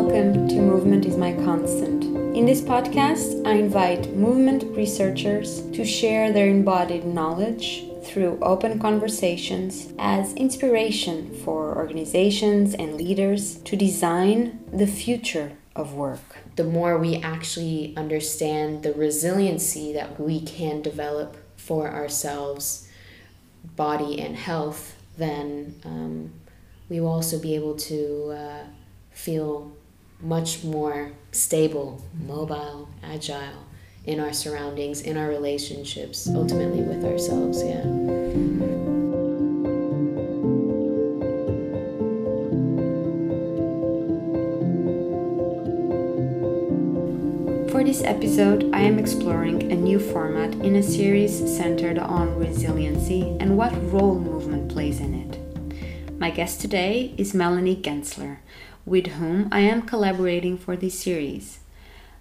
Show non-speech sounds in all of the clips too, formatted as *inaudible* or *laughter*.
welcome to Movement is My Constant. In this podcast, I invite movement researchers to share their embodied knowledge through open conversations as inspiration for organizations and leaders to design the future of work. The more we actually understand the resiliency that we can develop for ourselves, body and health, then um, we will also be able to uh, feel much more stable, mobile, agile in our surroundings, in our relationships, ultimately with ourselves. Yeah. For this episode, I am exploring a new format in a series centered on resiliency and what role movement plays in it. My guest today is Melanie Gensler, with whom I am collaborating for this series.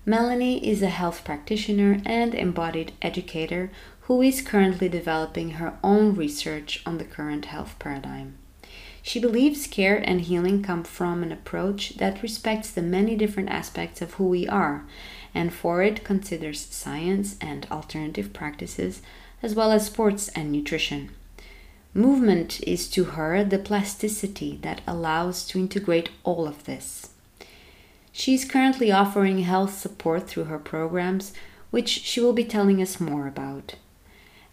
Melanie is a health practitioner and embodied educator who is currently developing her own research on the current health paradigm. She believes care and healing come from an approach that respects the many different aspects of who we are, and for it considers science and alternative practices, as well as sports and nutrition. Movement is to her the plasticity that allows to integrate all of this. She is currently offering health support through her programs, which she will be telling us more about.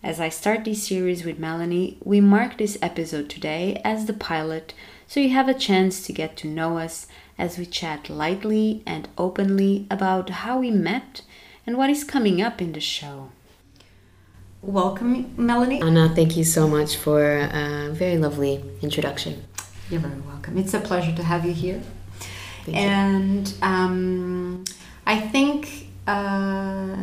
As I start this series with Melanie, we mark this episode today as the pilot, so you have a chance to get to know us as we chat lightly and openly about how we met and what is coming up in the show. Welcome, Melanie. Anna, thank you so much for a very lovely introduction. You're very welcome. It's a pleasure to have you here. Thank and um, I think uh,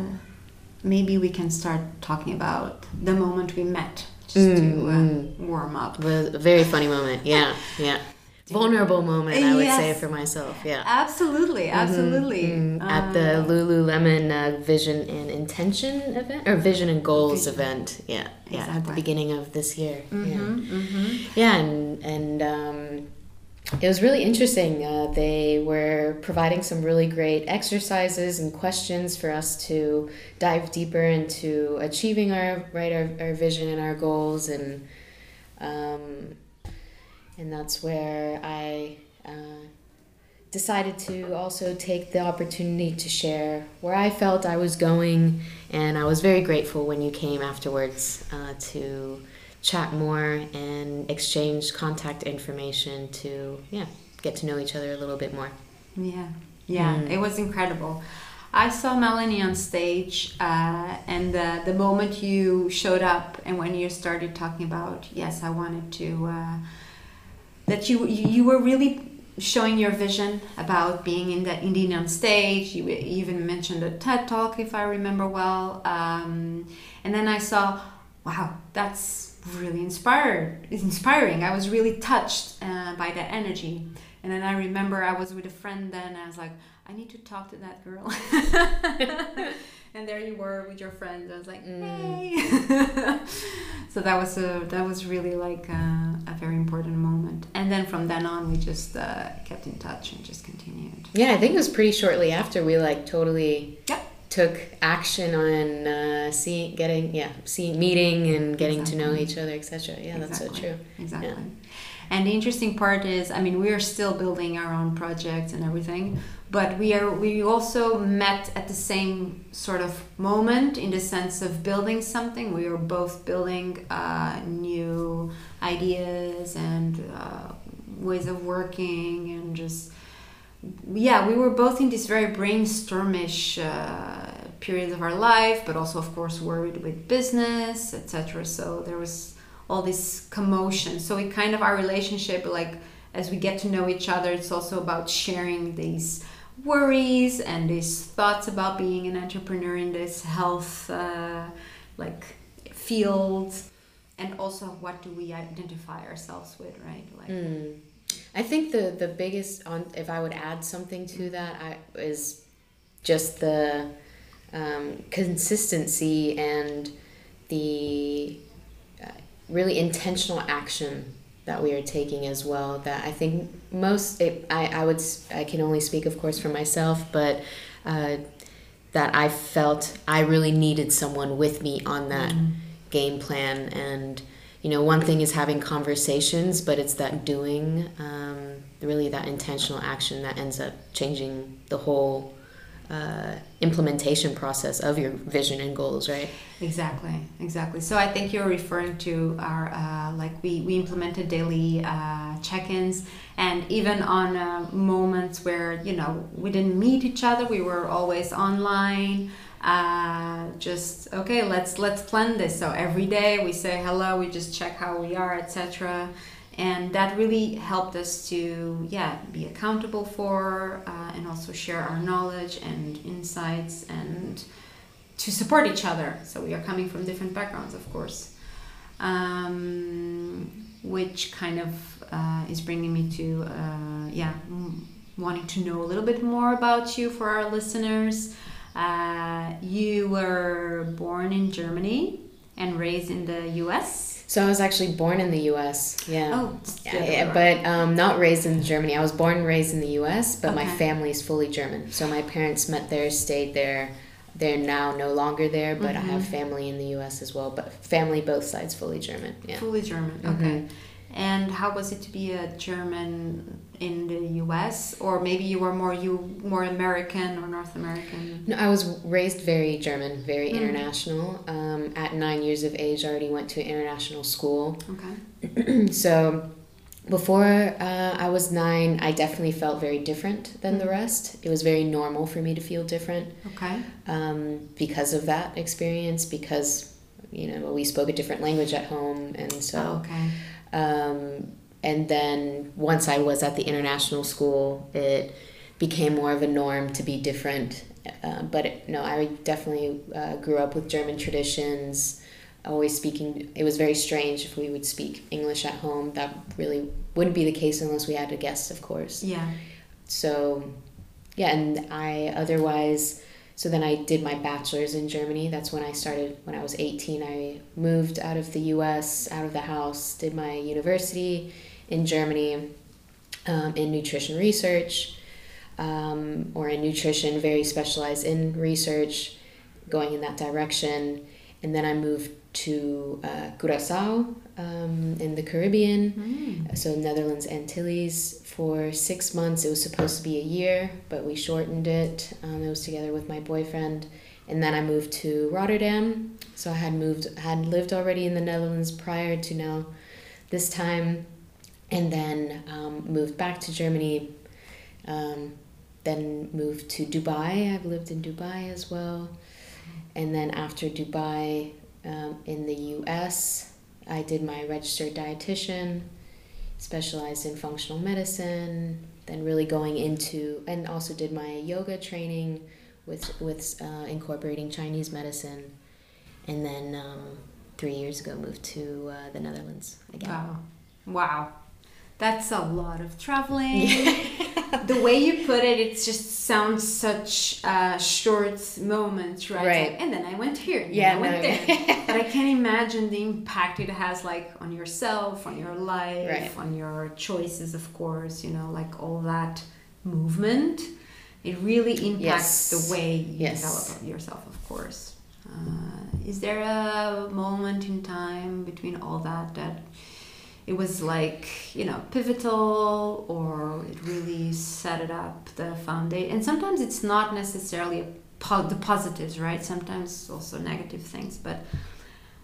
maybe we can start talking about the moment we met, just Mm, to uh, mm. warm up. A very funny moment. Yeah, yeah. Vulnerable moment, I would say for myself. Yeah. Absolutely, absolutely. Mm, at the Uh, Lululemon uh, Vision and Intention event or Vision and Goals Vision. event. Yeah, yeah, at the beginning of this year. Yeah, mhm, mhm. yeah, and and um, it was really interesting. Uh, they were providing some really great exercises and questions for us to dive deeper into achieving our right our, our vision and our goals and. Um, and that's where I uh, decided to also take the opportunity to share where I felt I was going, and I was very grateful when you came afterwards uh, to chat more and exchange contact information to yeah get to know each other a little bit more. Yeah, yeah, Mm. it was incredible. I saw Melanie on stage, uh, and the, the moment you showed up, and when you started talking about, yes, I wanted to, uh, that you you were really showing your vision about being in the Indian on stage. You even mentioned a TED talk, if I remember well. Um, and then I saw, wow, that's really inspired. It's inspiring. I was really touched uh, by that energy. And then I remember I was with a friend then. I was like, I need to talk to that girl. *laughs* *laughs* and there you were with your friends. I was like, hey. *laughs* so that was a that was really like a, a very important moment. And then from then on, we just uh, kept in touch and just continued. Yeah, I think it was pretty shortly after we like totally Yeah. took action on uh, seeing, getting, yeah, seeing, meeting and getting to know each other, etc. Yeah, that's so true. Exactly. Yeah. And the interesting part is, I mean, we are still building our own projects and everything, but we are we also met at the same sort of moment in the sense of building something. We were both building uh, new ideas and uh, ways of working and just yeah, we were both in this very brainstormish uh, period of our life, but also, of course, worried with business, etc. So there was all this commotion. So it kind of our relationship, like as we get to know each other, it's also about sharing these worries and these thoughts about being an entrepreneur in this health, uh, like field, and also what do we identify ourselves with, right? Like. Mm. I think the the biggest on if I would add something to that I is just the um, consistency and the uh, really intentional action that we are taking as well that I think most it, I, I would I can only speak of course for myself but uh, that I felt I really needed someone with me on that mm. game plan and you know one thing is having conversations but it's that doing um, really that intentional action that ends up changing the whole uh, implementation process of your vision and goals, right? Exactly, exactly. So I think you're referring to our uh, like we we implemented daily uh, check-ins, and even on uh, moments where you know we didn't meet each other, we were always online. Uh, just okay, let's let's plan this. So every day we say hello, we just check how we are, etc and that really helped us to yeah be accountable for uh, and also share our knowledge and insights and to support each other. So we are coming from different backgrounds of course. Um, which kind of uh, is bringing me to uh, yeah wanting to know a little bit more about you for our listeners. Uh, you were born in germany and raised in the us so I was actually born in the U.S. Yeah. Oh, yeah, but um, not raised in Germany. I was born and raised in the U.S., but okay. my family is fully German. So my parents met there, stayed there. They're now no longer there, but mm-hmm. I have mm-hmm. family in the U.S. as well. But family both sides fully German. Yeah. Fully German. Okay. Mm-hmm. And how was it to be a German in the U.S. or maybe you were more you more American or North American? No, I was raised very German, very mm. international. Um, at nine years of age, I already went to an international school. Okay. *clears throat* so before uh, I was nine, I definitely felt very different than mm. the rest. It was very normal for me to feel different. Okay. Um, because of that experience, because you know we spoke a different language at home, and so. Oh, okay um, and then once I was at the international school, it became more of a norm to be different. Uh, but it, no, I definitely uh, grew up with German traditions. Always speaking, it was very strange if we would speak English at home. That really wouldn't be the case unless we had a guest, of course. Yeah. So, yeah, and I otherwise so then I did my bachelor's in Germany. That's when I started, when I was 18. I moved out of the US, out of the house, did my university in Germany um, in nutrition research um, or in nutrition, very specialized in research, going in that direction. And then I moved to uh, Curacao um, in the Caribbean, mm. so Netherlands Antilles, for six months. It was supposed to be a year, but we shortened it. Um, it was together with my boyfriend. And then I moved to Rotterdam. So I had moved, had lived already in the Netherlands prior to now this time. And then um, moved back to Germany. Um, then moved to Dubai. I've lived in Dubai as well. And then after Dubai, um, in the US, I did my registered dietitian specialized in functional medicine, then really going into, and also did my yoga training with, with uh, incorporating Chinese medicine. And then um, three years ago moved to uh, the Netherlands again. Wow. Wow. That's a lot of traveling. Yeah. *laughs* the way you put it, it just sounds such a short moment, right? Right. Like, and then I went here. Yeah, I went no. there. *laughs* but I can't imagine the impact it has, like on yourself, on your life, right. on your choices, of course. You know, like all that movement. It really impacts yes. the way you yes. develop yourself, of course. Uh, is there a moment in time between all that that it was like you know pivotal or it really set it up the foundation and sometimes it's not necessarily po- the positives right sometimes also negative things but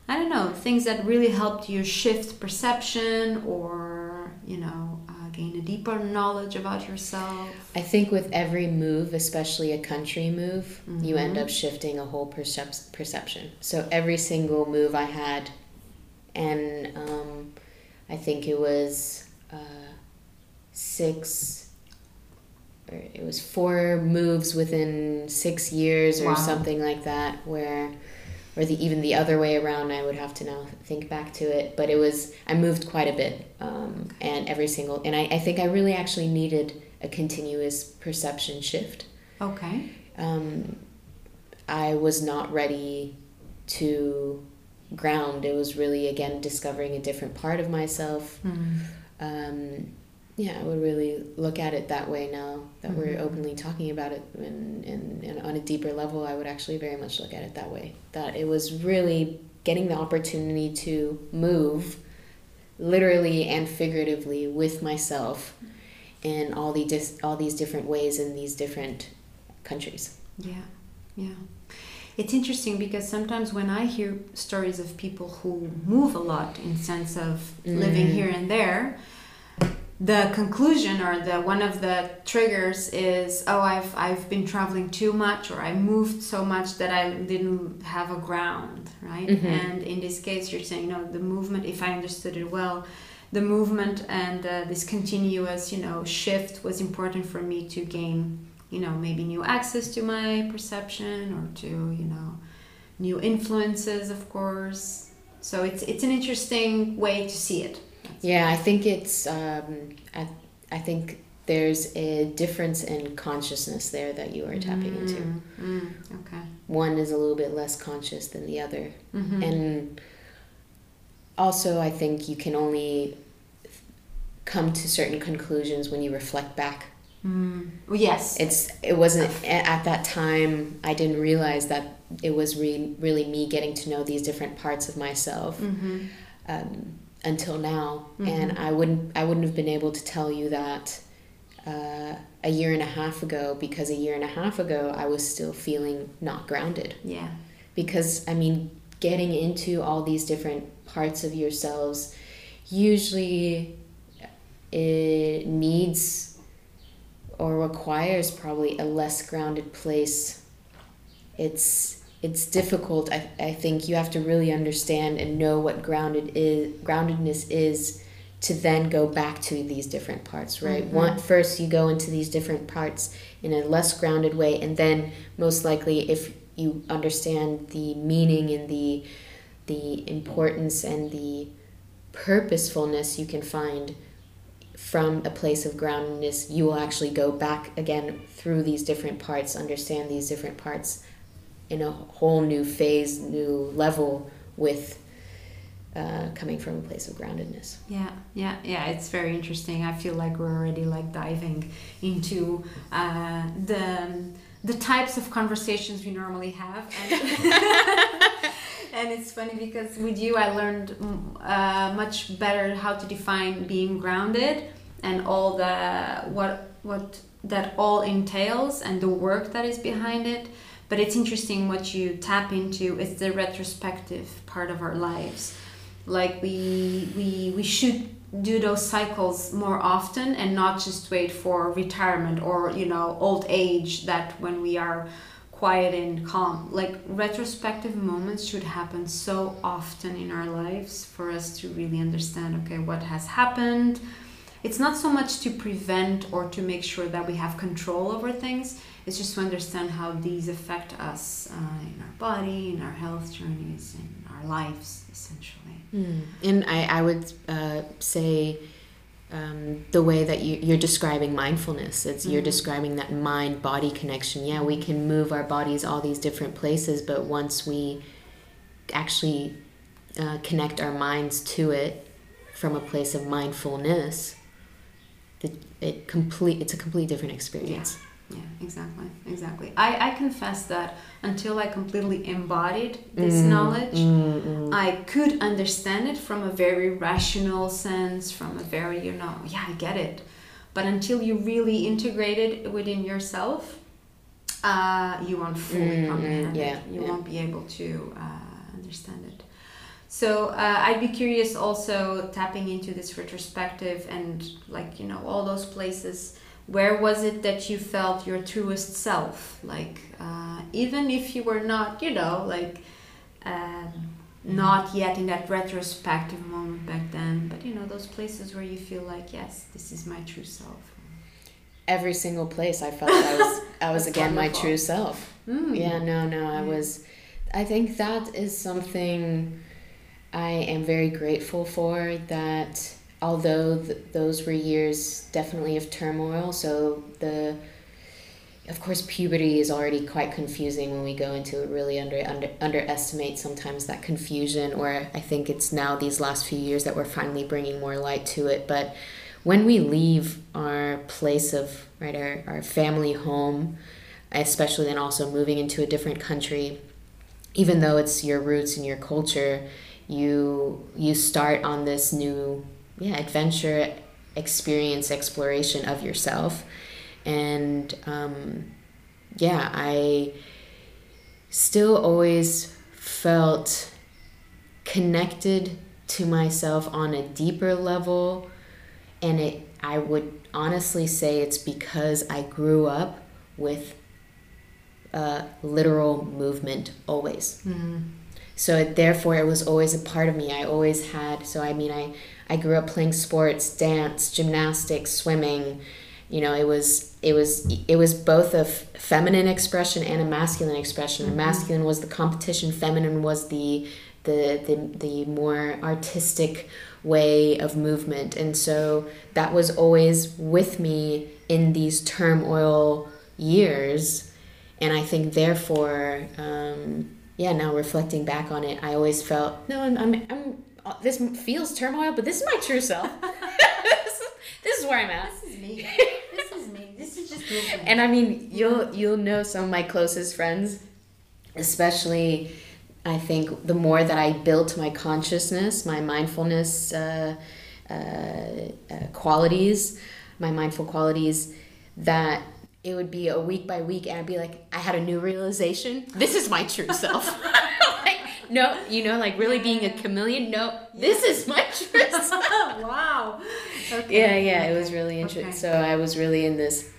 i don't know things that really helped you shift perception or you know uh, gain a deeper knowledge about yourself i think with every move especially a country move mm-hmm. you end mm-hmm. up shifting a whole percep- perception so every single move i had and um, I think it was uh, six or it was four moves within six years or wow. something like that where or the even the other way around i would have to now think back to it but it was i moved quite a bit um, and every single and I, I think i really actually needed a continuous perception shift. Okay. Um, i was not ready to ground. It was really again discovering a different part of myself. Mm. Um, yeah, I would really look at it that way now that we're Mhm. openly talking about it, and, and, and on a deeper level, I would actually very much look at it that way. That it was really getting the opportunity to move, literally and figuratively, with myself, in all the dis- all these different ways in these different countries. Yeah, yeah. It's interesting because sometimes when I hear stories of people who move a lot in sense of living Mm. here and there, the conclusion or the one of the triggers is oh I've I've been traveling too much or I moved so much that I didn't have a ground, right? Mhm. And in this case you're saying no the movement if I understood it well the movement and uh, this continuous you know shift was important for me to gain you know maybe new access to my perception or to you know new influences of course so it's it's an interesting way to see it Yeah, I think it's. Um, I, I think there's a difference in consciousness there that you are tapping into. Mm, mm, okay One is a little bit less conscious than the other, Mhm. and also I think you can only come to certain conclusions when you reflect back. Mm. Well, yes It's it wasn't at that time I didn't realize that it was re- really me getting to know these different parts of myself Mhm. um, until now, Mhm. and I wouldn't I wouldn't have been able to tell you that uh, a year and a half ago because a year and a half ago I was still feeling not grounded yeah because I mean getting into all these different parts of yourselves usually it needs or requires probably a less grounded place it's it's difficult I, I think you have to really understand and know what grounded is groundedness is to then go back to these different parts right Mhm. One, first you go into these different parts in a less grounded way and then most likely if you understand the meaning and the the importance and the purposefulness you can find from a place of groundedness you will actually go back again through these different parts understand these different parts in a whole new phase new level with uh, coming from a place of groundedness Yeah, yeah, yeah. It's very interesting. I feel like we're already like diving into uh, the the types of conversations we normally have, and, *laughs* *laughs* and it's funny because with you, I learned uh, much better how to define being grounded and all the what what that all entails and the work that is behind it. But it's interesting what you tap into. is the retrospective part of our lives like we we we should do those cycles more often and not just wait for retirement or you know old age that when we are quiet and calm. Like retrospective moments should happen so often in our lives for us to really understand okay what has happened. It's not so much to prevent or to make sure that we have control over things. It's just to understand how these affect us uh, in our body in our health journeys in our lives essentially. Mm. And I, I would uh, say um, the way that you, you're describing mindfulness, it's you're Mhm. describing that mind body connection. Yeah, we can move our bodies all these different places, but once we actually uh, connect our minds to it from a place of mindfulness, it, it complete it's a complete different experience. Yeah, exactly, exactly. I, I confess that until I completely embodied this Mm, knowledge, mm, mm. I could understand it from a very rational sense, from a very, you know, yeah, I get it. But until you really integrate it within yourself, uh, you won't fully Mm, mm, comprehend yeah, it. You yeah. won't be able to uh, understand it. So uh, I'd be curious also tapping into this retrospective and like, you know, all those places where was it that you felt your truest self like uh, even if you were not you know like um, not yet in that retrospective moment back then but you know those places where you feel like yes this is my true self Every single place I felt I was I *laughs* was again my true self. Mm. Yeah, no, no, I Yeah. was. I think that is something I am very grateful for. That although th- those were years definitely of turmoil, so the of course, puberty is already quite confusing when we go into it. Really under, under underestimate sometimes that confusion. Or I think it's now these last few years that we're finally bringing more light to it. But when we leave our place of right our, our family home, especially then also moving into a different country, even though it's your roots and your culture, you you start on this new yeah adventure experience exploration of yourself. And um, yeah i still always felt connected to myself on a deeper level. And it i would honestly say it's because i grew up with a literal movement always. Mm. so it, therefore it was always a part of me. I always had so i mean i i grew up playing sports dance gymnastics swimming. You know it was it was it was both a feminine expression and a masculine expression. Mm-hmm. masculine was the competition feminine was the the the, the more artistic way of movement. And so that was always with me in these turmoil years. And i think therefore um, yeah now reflecting back on it i always felt no i'm, I'm, I'm this feels turmoil but this is my true self *laughs* this is where i'm at this is me this is me this is just movement. and i mean you'll you'll know some of my closest friends especially I think the more that I built my consciousness, my mindfulness uh, uh, uh, qualities, my mindful qualities, that it would be a week by week, and I'd be like, I had a new realization. This is my true self. *laughs* *laughs* like, no, you know, like really being a chameleon. No, this is my *laughs* self. *laughs* wow. Okay. Yeah, yeah, okay. it was really interesting. Okay. So I was really in this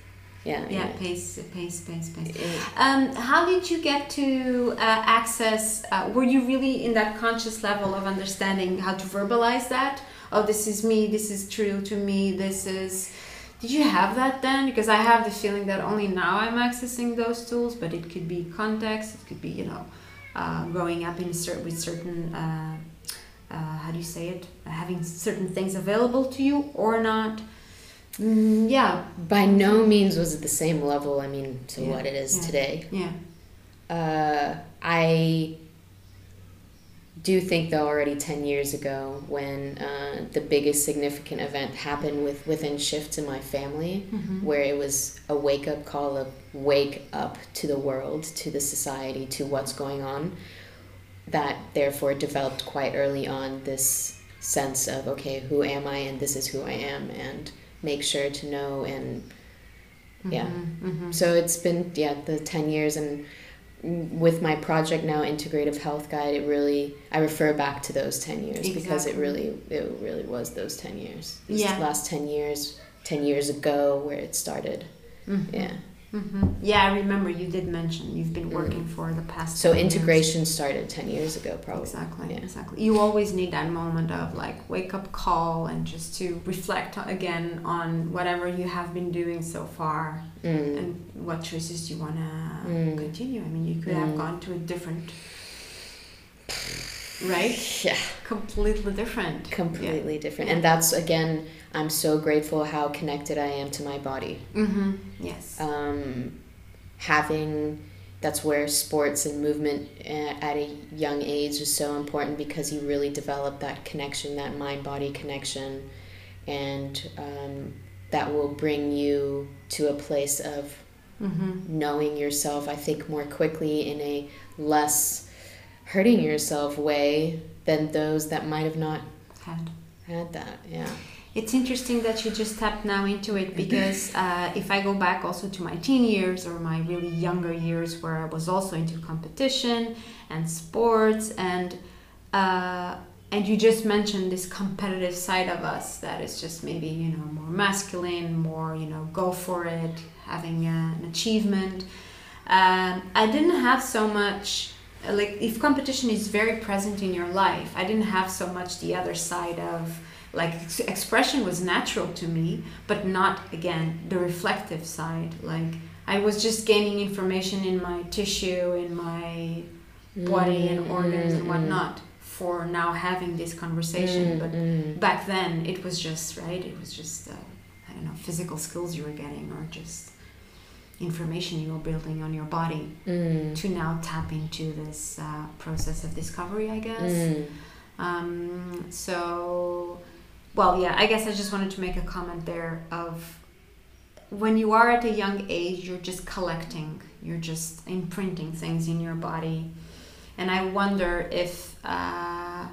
yeah yeah, yeah. pace pace pace pace um, how did you get to uh, access uh, were you really in that conscious level of understanding how to verbalize that oh this is me this is true to me this is did you have that then because i have the feeling that only now i'm accessing those tools but it could be context it could be you know uh, growing up in with certain uh, uh, how do you say it having certain things available to you or not Mm, yeah. By no means was it the same level, I mean, to yeah. what it is yeah. today. Yeah. Uh, I do think though already 10 years ago when uh, the biggest significant event happened with within shifts in my family mm-hmm. where it was a wake up call of wake up to the world to the society to what's going on that therefore developed quite early on this sense of okay who am i and this is who i am and make sure to know and yeah mm-hmm, mm-hmm. so it's been yeah the 10 years and with my project now integrative health guide it really i refer back to those 10 years exactly. because it really it really was those 10 years these yeah. last 10 years 10 years ago where it started mm-hmm. yeah Mm-hmm. Yeah, I remember you did mention you've been working mm. for the past. So integration years. started ten years ago, probably. Exactly, yeah. exactly. You always need that moment of like wake up call and just to reflect again on whatever you have been doing so far mm. and what choices you want to mm. continue. I mean, you could have mm. gone to a different right? Yeah. Completely different. Completely yeah. different. And that's, again, I'm so grateful how connected I am to my body. Mm-hmm. Yes. Um, having, that's where sports and movement at a young age is so important because you really develop that connection, that mind body connection. And um, that will bring you to a place of mm-hmm. knowing yourself, I think, more quickly in a less hurting yourself way than those that might have not had had that. Yeah. It's interesting that you just tapped now into it because *laughs* uh, if I go back also to my teen years or my really younger years where I was also into competition and sports and uh, and you just mentioned this competitive side of us that is just maybe you know more masculine, more you know go for it, having an achievement. Um, I didn't have so much like if competition is very present in your life i didn't have so much the other side of like expression was natural to me but not again the reflective side. Like i was just gaining information in my tissue in my body and mm, organs and mm, mm. whatnot for now having this conversation but back then it was just right? It was just uh, i don't know physical skills you were getting or just information you're building on your body Mm. to now tap into this uh, process of discovery, I guess. Mm. Um, so, well, yeah, I guess I just wanted to make a comment there of when you are at a young age, you're just collecting, you're just imprinting things in your body. And I wonder if uh,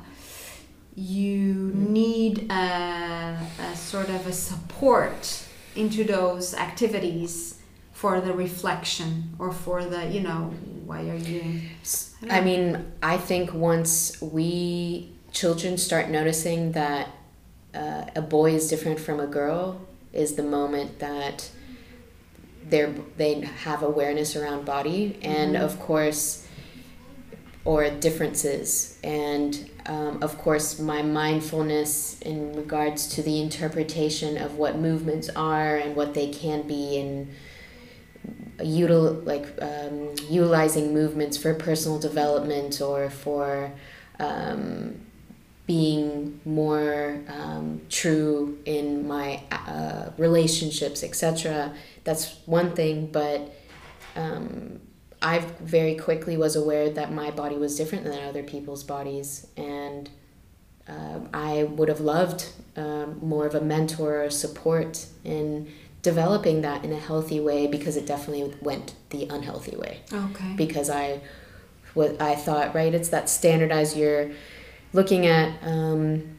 you need a, a sort of a support into those activities for the reflection or for the, you know, why are you doing I mean, I think once we children start noticing that uh, a boy is different from a girl is the moment that they're they have awareness around body and Mhm. of course or differences. And um, of course my mindfulness in regards to the interpretation of what movements are and what they can be and util like um, utilizing movements for personal development or for um, being more um, true in my uh, relationships, etc. That's one thing, but um, I very quickly was aware that my body was different than other people's bodies, and um I would have loved um, more of a mentor or support in developing that in a healthy way because it definitely went the unhealthy way Okay. because I what I thought right it's that standardized you're looking at um,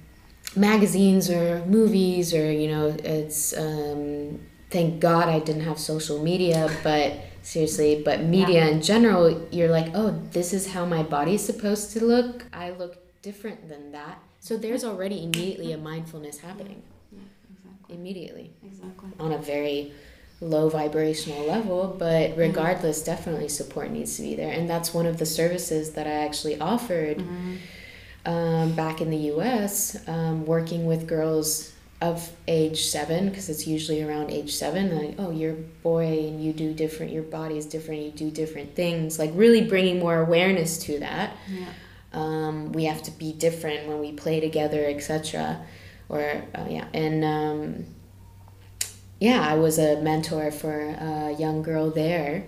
magazines or movies or you know it's um, thank God I didn't have social media but seriously but media in general you're like oh this is how my body's supposed to look I look different than that so there's already immediately a mindfulness happening Yeah. Immediately Exactly. on a very low vibrational level but regardless definitely support needs to be there and that's one of the services that i actually offered Mhm. um, back in the us um, working with girls of age seven because it's usually around age seven like oh you're a boy and you do different your body is different you do different things like really bringing more awareness to that Yeah. um, we have to be different when we play together etc or uh, yeah and um, yeah i was a mentor for a young girl there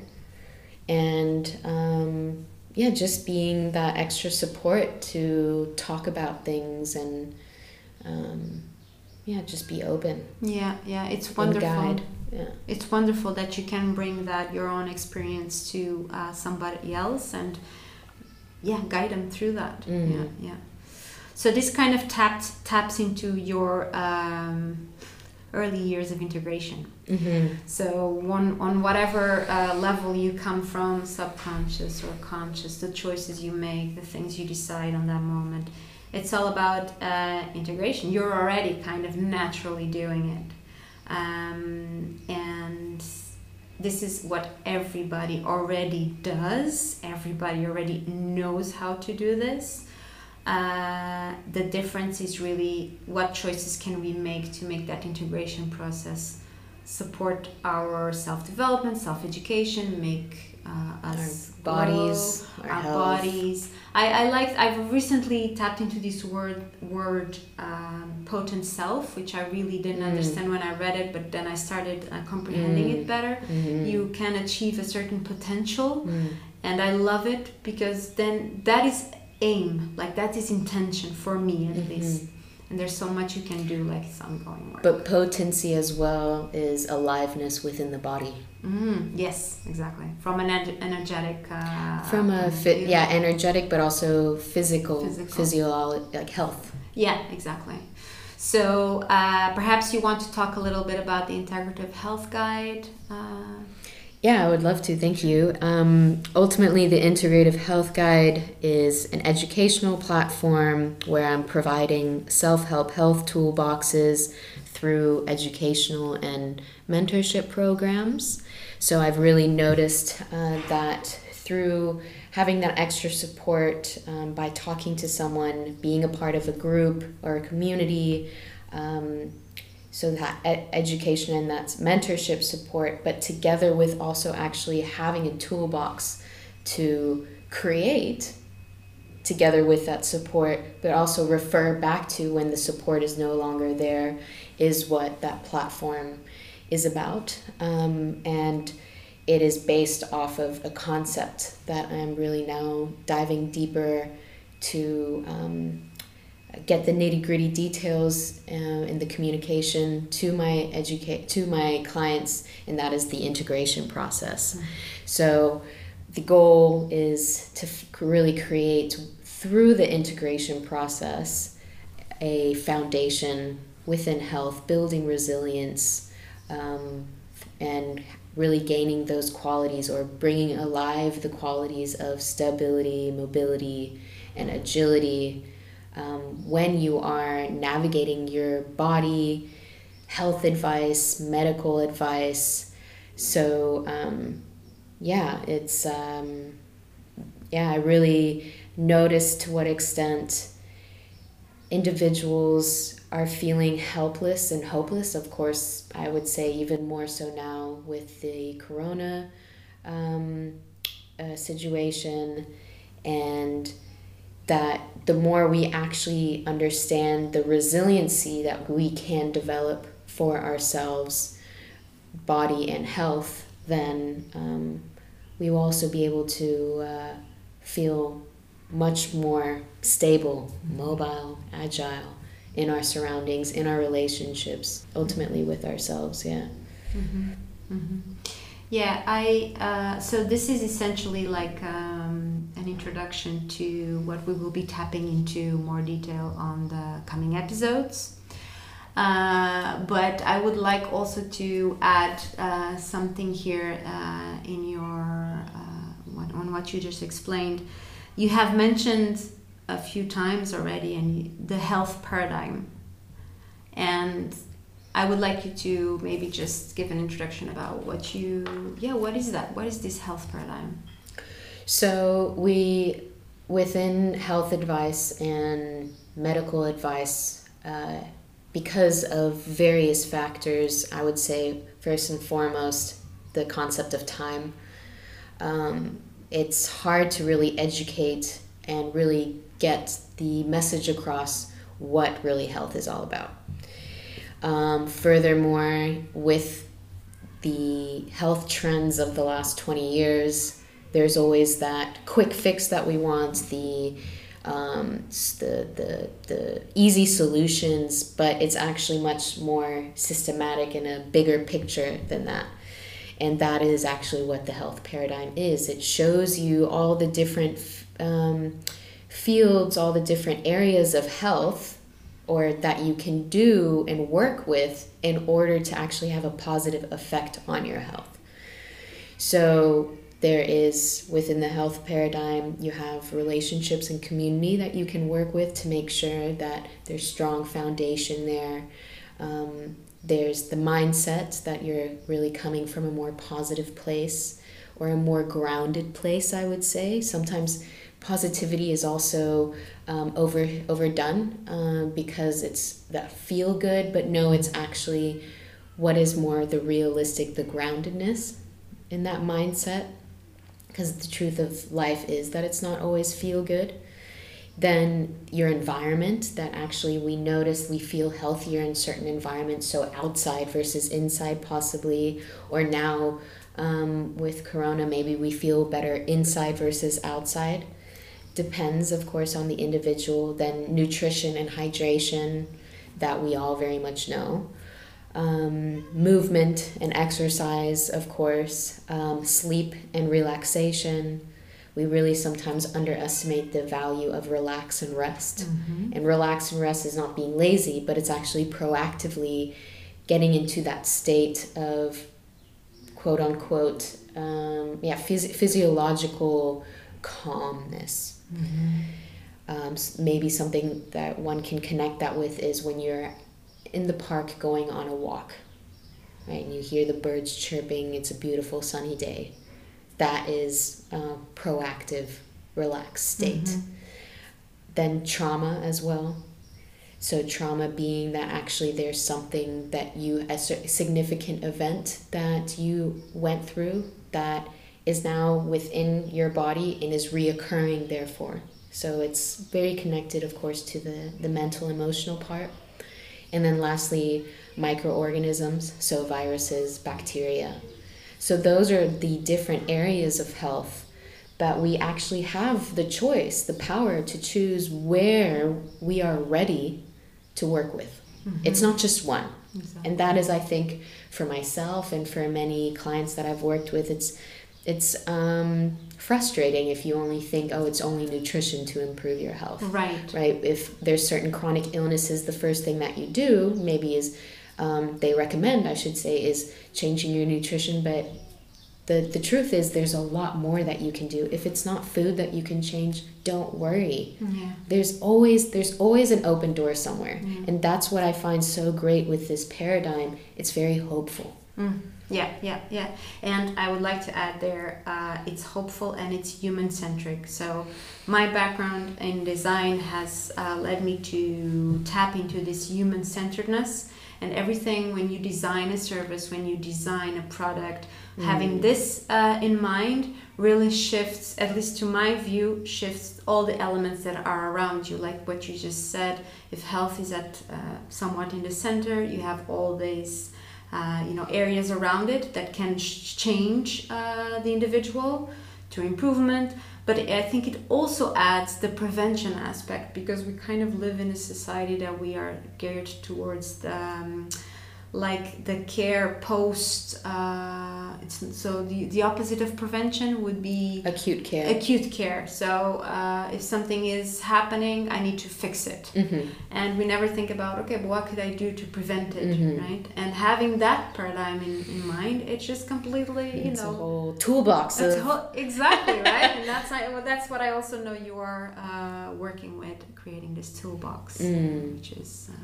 and um, yeah just being that extra support to talk about things and um, yeah just be open Yeah, yeah, it's wonderful. guide yeah It's wonderful that you can bring that your own experience to uh, somebody else and yeah, guide them through that. Mhm. Yeah, yeah. So this kind of taps taps into your um, early years of integration. mm-hmm. So on on whatever uh, level you come from, subconscious or conscious, the choices you make, the things you decide on that moment, it's all about uh, integration. You're already kind of naturally doing it, um, and this is what everybody already does. Everybody already knows how to do this. Uh, the difference is really what choices can we make to make that integration process support our self development, self education, make uh, us our bodies grow, our, our, bodies. I, I like. I've recently tapped into this word word um, potent self, which I really didn't Mm. understand when I read it, but then I started uh, comprehending Mm. it better. Mhm. You can achieve a certain potential, Mm. and I love it because then that is aim, like that is intention for me at Mhm. least. And there's so much you can do, like it's ongoing work. but potency as well is aliveness within the body Mm, yes, exactly. From an ener- energetic. Uh, from a fit yeah energetic but also physical Physical. like health Yeah, exactly. So uh, perhaps you want to talk a little bit about the Integrative Health Guide. Uh, yeah i would love to. Thank you. Um, ultimately the integrative health guide is an educational platform where i'm providing self-help health toolboxes through educational and mentorship programs. So i've really noticed uh, that through having that extra support um, by talking to someone, being a part of a group or a community, um, so that ed- education and that's mentorship support, but together with also actually having a toolbox to create together with that support, but also refer back to when the support is no longer there, is what that platform is about. Um, and it is based off of a concept that I'm really now diving deeper to um, get the nitty gritty details uh, in the communication to my educate to my clients, and that is the integration process. Mm-hmm. So the goal is to f- really create through the integration process a foundation within health, building resilience, um, and really gaining those qualities or bringing alive the qualities of stability, mobility, and agility um, when you are navigating your body, health advice, medical advice. So, um, yeah, it's, um, yeah, I really noticed to what extent individuals are feeling helpless and hopeless. Of course, I would say even more so now with the corona um, uh, situation, and that the more we actually understand the resiliency that we can develop for ourselves, body and health, then um, we will also be able to uh, feel much more stable, mobile, agile in our surroundings, in our relationships, ultimately with ourselves. Yeah. Mm-hmm. Mm-hmm. Yeah, I. Uh, so this is essentially like um, an introduction to what we will be tapping into more detail on the coming episodes. Uh, but I would like also to add uh, something here uh, in your uh, what, on what you just explained. You have mentioned a few times already and the health paradigm. And i would like you to maybe just give an introduction about what you yeah what is that? What is this health paradigm so we within health advice and medical advice uh, because of various factors i would say first and foremost the concept of time um, it's hard to really educate and really get the message across what really health is all about. Um, furthermore, with the health trends of the last 20 years, there's always that quick fix that we want, the um, the, the, the easy solutions, but it's actually much more systematic and a bigger picture than that. And that is actually what the health paradigm is. It shows you all the different um, fields, all the different areas of health or that you can do and work with in order to actually have a positive effect on your health. So, there is within the health paradigm, you have relationships and community that you can work with to make sure that there's strong foundation there. Um, there's the mindset that you're really coming from a more positive place or a more grounded place, I would say. Sometimes positivity is also um, over overdone uh, because it's that feel good, but no, it's actually what is more the realistic, the groundedness in that mindset. Because the truth of life is that it's not always feel good then your environment that actually we notice we feel healthier in certain environments so outside versus inside possibly or now um, with corona maybe we feel better inside versus outside. Depends of course on the individual then nutrition and hydration that we all very much know um, movement and exercise of course um, sleep and relaxation we really sometimes underestimate the value of relax and rest. Mm-hmm. And relax and rest is not being lazy, but it's actually proactively getting into that state of quote unquote, um, yeah, phys- physiological calmness. Mm-hmm. Um, maybe something that one can connect that with is when you're in the park going on a walk, right? And you hear the birds chirping, it's a beautiful sunny day that is a proactive, relaxed state. Mm-hmm. Then trauma as well. So, trauma being that actually there's something that you, a significant event that you went through that is now within your body and is reoccurring, therefore. So, it's very connected, of course, to the, the mental, emotional part. And then, lastly, microorganisms, so viruses, bacteria, So those are the different areas of health that we actually have the choice, the power to choose where we are ready to work with. Mm-hmm. It's not just one. Exactly. And that is, I think, for myself and for many clients that I've worked with, it's it's um, frustrating if you only think, oh, it's only nutrition to improve your health. Right. Right. If there's certain chronic illnesses, the first thing that you do maybe is um, they recommend, I should say, is changing your nutrition. But the, the truth is, there's a lot more that you can do. If it's not food that you can change, don't worry. Yeah. There's always there's always an open door somewhere, and that's what I find so great with this paradigm. It's very hopeful. Mm. Yeah, yeah, yeah. And I would like to add there, uh, it's hopeful and it's human centric. So my background in design has uh, led me to tap into this human centeredness and everything when you design a service, when you design a product, mm. having this uh, in mind really shifts, at least to my view, shifts all the elements that are around you. Like what you just said, if health is at uh, somewhat in the center, you have all these uh, you know areas around it that can change uh, the individual to improvement. But i think it also adds the prevention aspect because we kind of live in a society that we are geared towards the um, like the care post uh, it's so the, the opposite of prevention would be acute care acute care so uh, if something is happening i need to fix it mm-hmm. and we never think about okay but what could i do to prevent it mm-hmm. right and having that paradigm in, in mind it's just completely you it's know a whole toolbox of... whole, exactly right and that's well, that's what i also know you are uh, working with creating this toolbox mm. which is uh,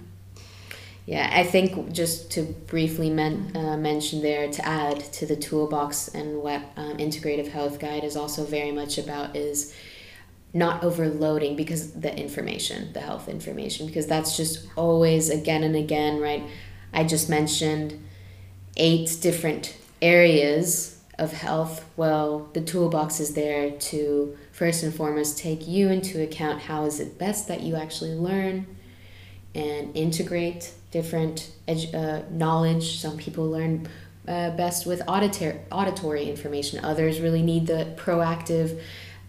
yeah, I think just to briefly men, uh, mention there to add to the toolbox and what um, integrative health guide is also very much about is not overloading because the information, the health information, because that's just always again and again, right? I just mentioned eight different areas of health. Well, the toolbox is there to first and foremost take you into account how is it best that you actually learn and integrate different edu- uh, knowledge. Some people learn uh, best with auditory, auditory information. Others really need the proactive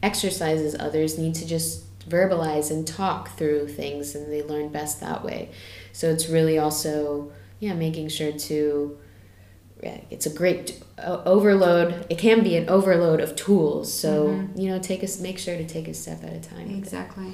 exercises. Others need to just verbalize and talk through things, and they learn best that way. So it's really also yeah making sure to yeah, it's a great uh, overload. It can be an overload of tools. So mm-hmm. you know, take us make sure to take a step at a time. Exactly.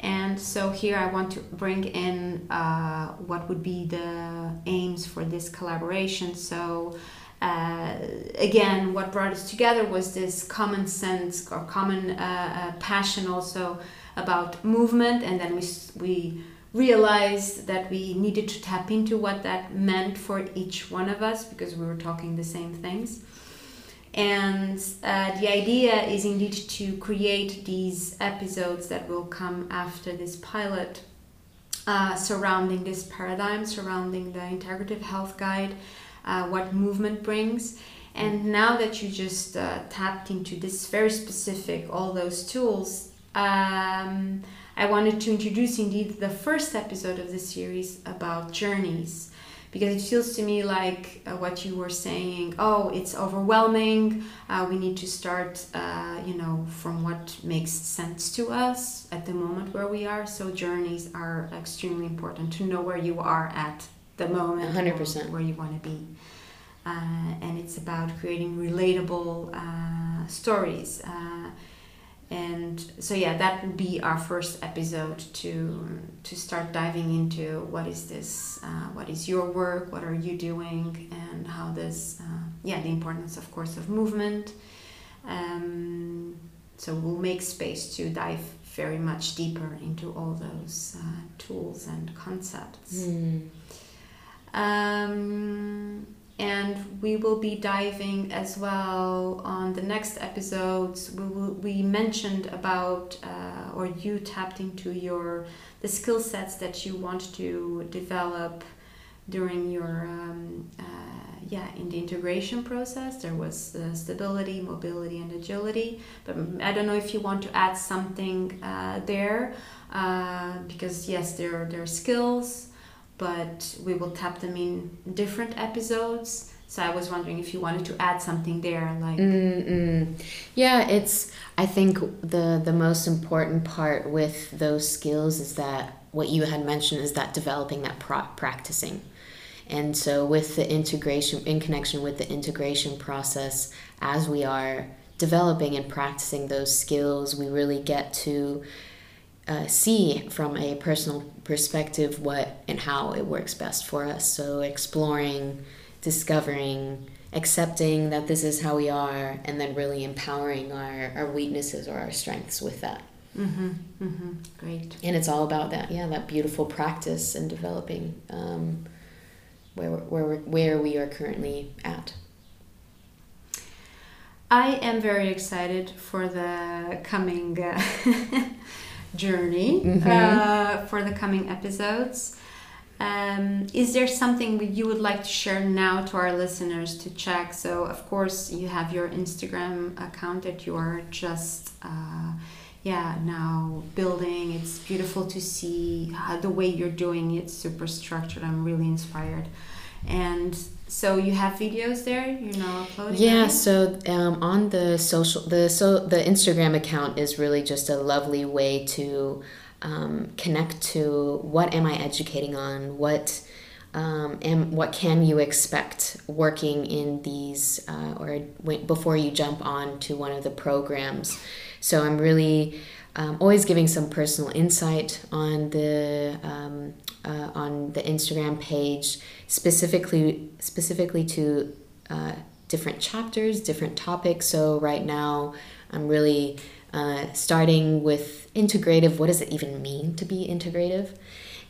And so here I want to bring in uh, what would be the aims for this collaboration. So uh, again, what brought us together was this common sense or common uh, uh passion also about movement, and then we we realized that we needed to tap into what that meant for each one of us because we were talking the same things. And uh, the idea is indeed to create these episodes that will come after this pilot uh, surrounding this paradigm, surrounding the integrative health guide, uh, what movement brings. And now that you just uh, tapped into this very specific, all those tools, um, I wanted to introduce indeed the first episode of the series about journeys because it feels to me like uh, what you were saying oh it's overwhelming uh, we need to start uh, you know from what makes sense to us at the moment where we are. So journeys are extremely important to know where you are at the moment 100% where you want to be. Uh, and it's about creating relatable uh, stories uh, and so yeah that would be our first episode to to start diving into what is this uh, what is your work what are you doing and how this uh, yeah the importance of course of movement um, so we'll make space to dive very much deeper into all those uh, tools and concepts mm. um, and we will be diving as well on the next episodes. We, will, we mentioned about uh, or you tapped into your the skill sets that you want to develop during your um, uh, yeah in the integration process. There was uh, stability mobility and agility. But i don't know if you want to add something uh, there uh, because yes there, are, there are skills but we will tap them in different episodes. So I was wondering if you wanted to add something there, like. Mm-mm. Yeah, it's. I think the the most important part with those skills is that what you had mentioned is that developing that pro- practicing, and so with the integration in connection with the integration process, as we are developing and practicing those skills, we really get to uh, see from a personal perspective what and how it works best for us. So exploring discovering, accepting that this is how we are, and then really empowering our, our weaknesses or our strengths with that. Mm-hmm, mm-hmm. Great. And it's all about that, yeah, that beautiful practice and developing um, where, where, where we are currently at. I am very excited for the coming uh, *laughs* journey, mm-hmm. uh, for the coming episodes. Um, is there something you would like to share now to our listeners to check? So, of course, you have your Instagram account that you are just, uh, yeah, now building. It's beautiful to see how the way you're doing it, super structured. I'm really inspired. And so you have videos there? You know uploading yeah so um, on the social the so the instagram account is really just a lovely way to um, connect to what am I educating on, what um, and what can you expect working in these uh, or before you jump on to one of the programs. So I'm really um, always giving some personal insight on the um, uh, on the Instagram page, specifically specifically to uh, different chapters, different topics. So right now, I'm really uh, starting with integrative. What does it even mean to be integrative?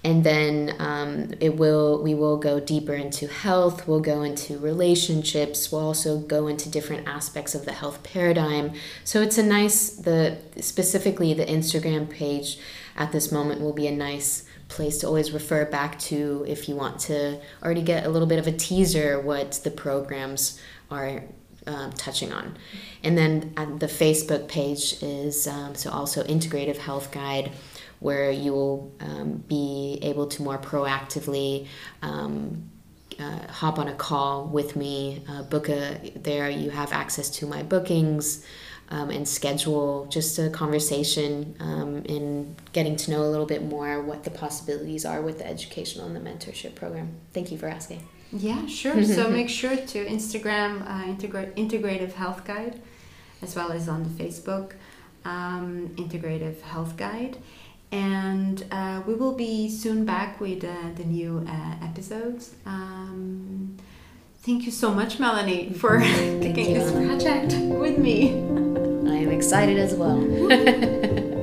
And then um, it will we will go deeper into health. We'll go into relationships. We'll also go into different aspects of the health paradigm. So it's a nice the specifically the Instagram page at this moment will be a nice place to always refer back to if you want to already get a little bit of a teaser what the programs are um, touching on. And then uh, the Facebook page is um, so also Integrative Health Guide, where you will um, be able to more proactively. Um, uh, hop on a call with me, uh, book a there. You have access to my bookings, um, and schedule just a conversation um, in getting to know a little bit more what the possibilities are with the educational and the mentorship program. Thank you for asking. Yeah, sure. *laughs* so make sure to Instagram uh, integra- Integrative Health Guide, as well as on the Facebook um, Integrative Health Guide. And uh, we will be soon back with uh, the new uh, episodes. Thank you so much, Melanie, for *laughs* taking this project with me. I am excited as well. *laughs*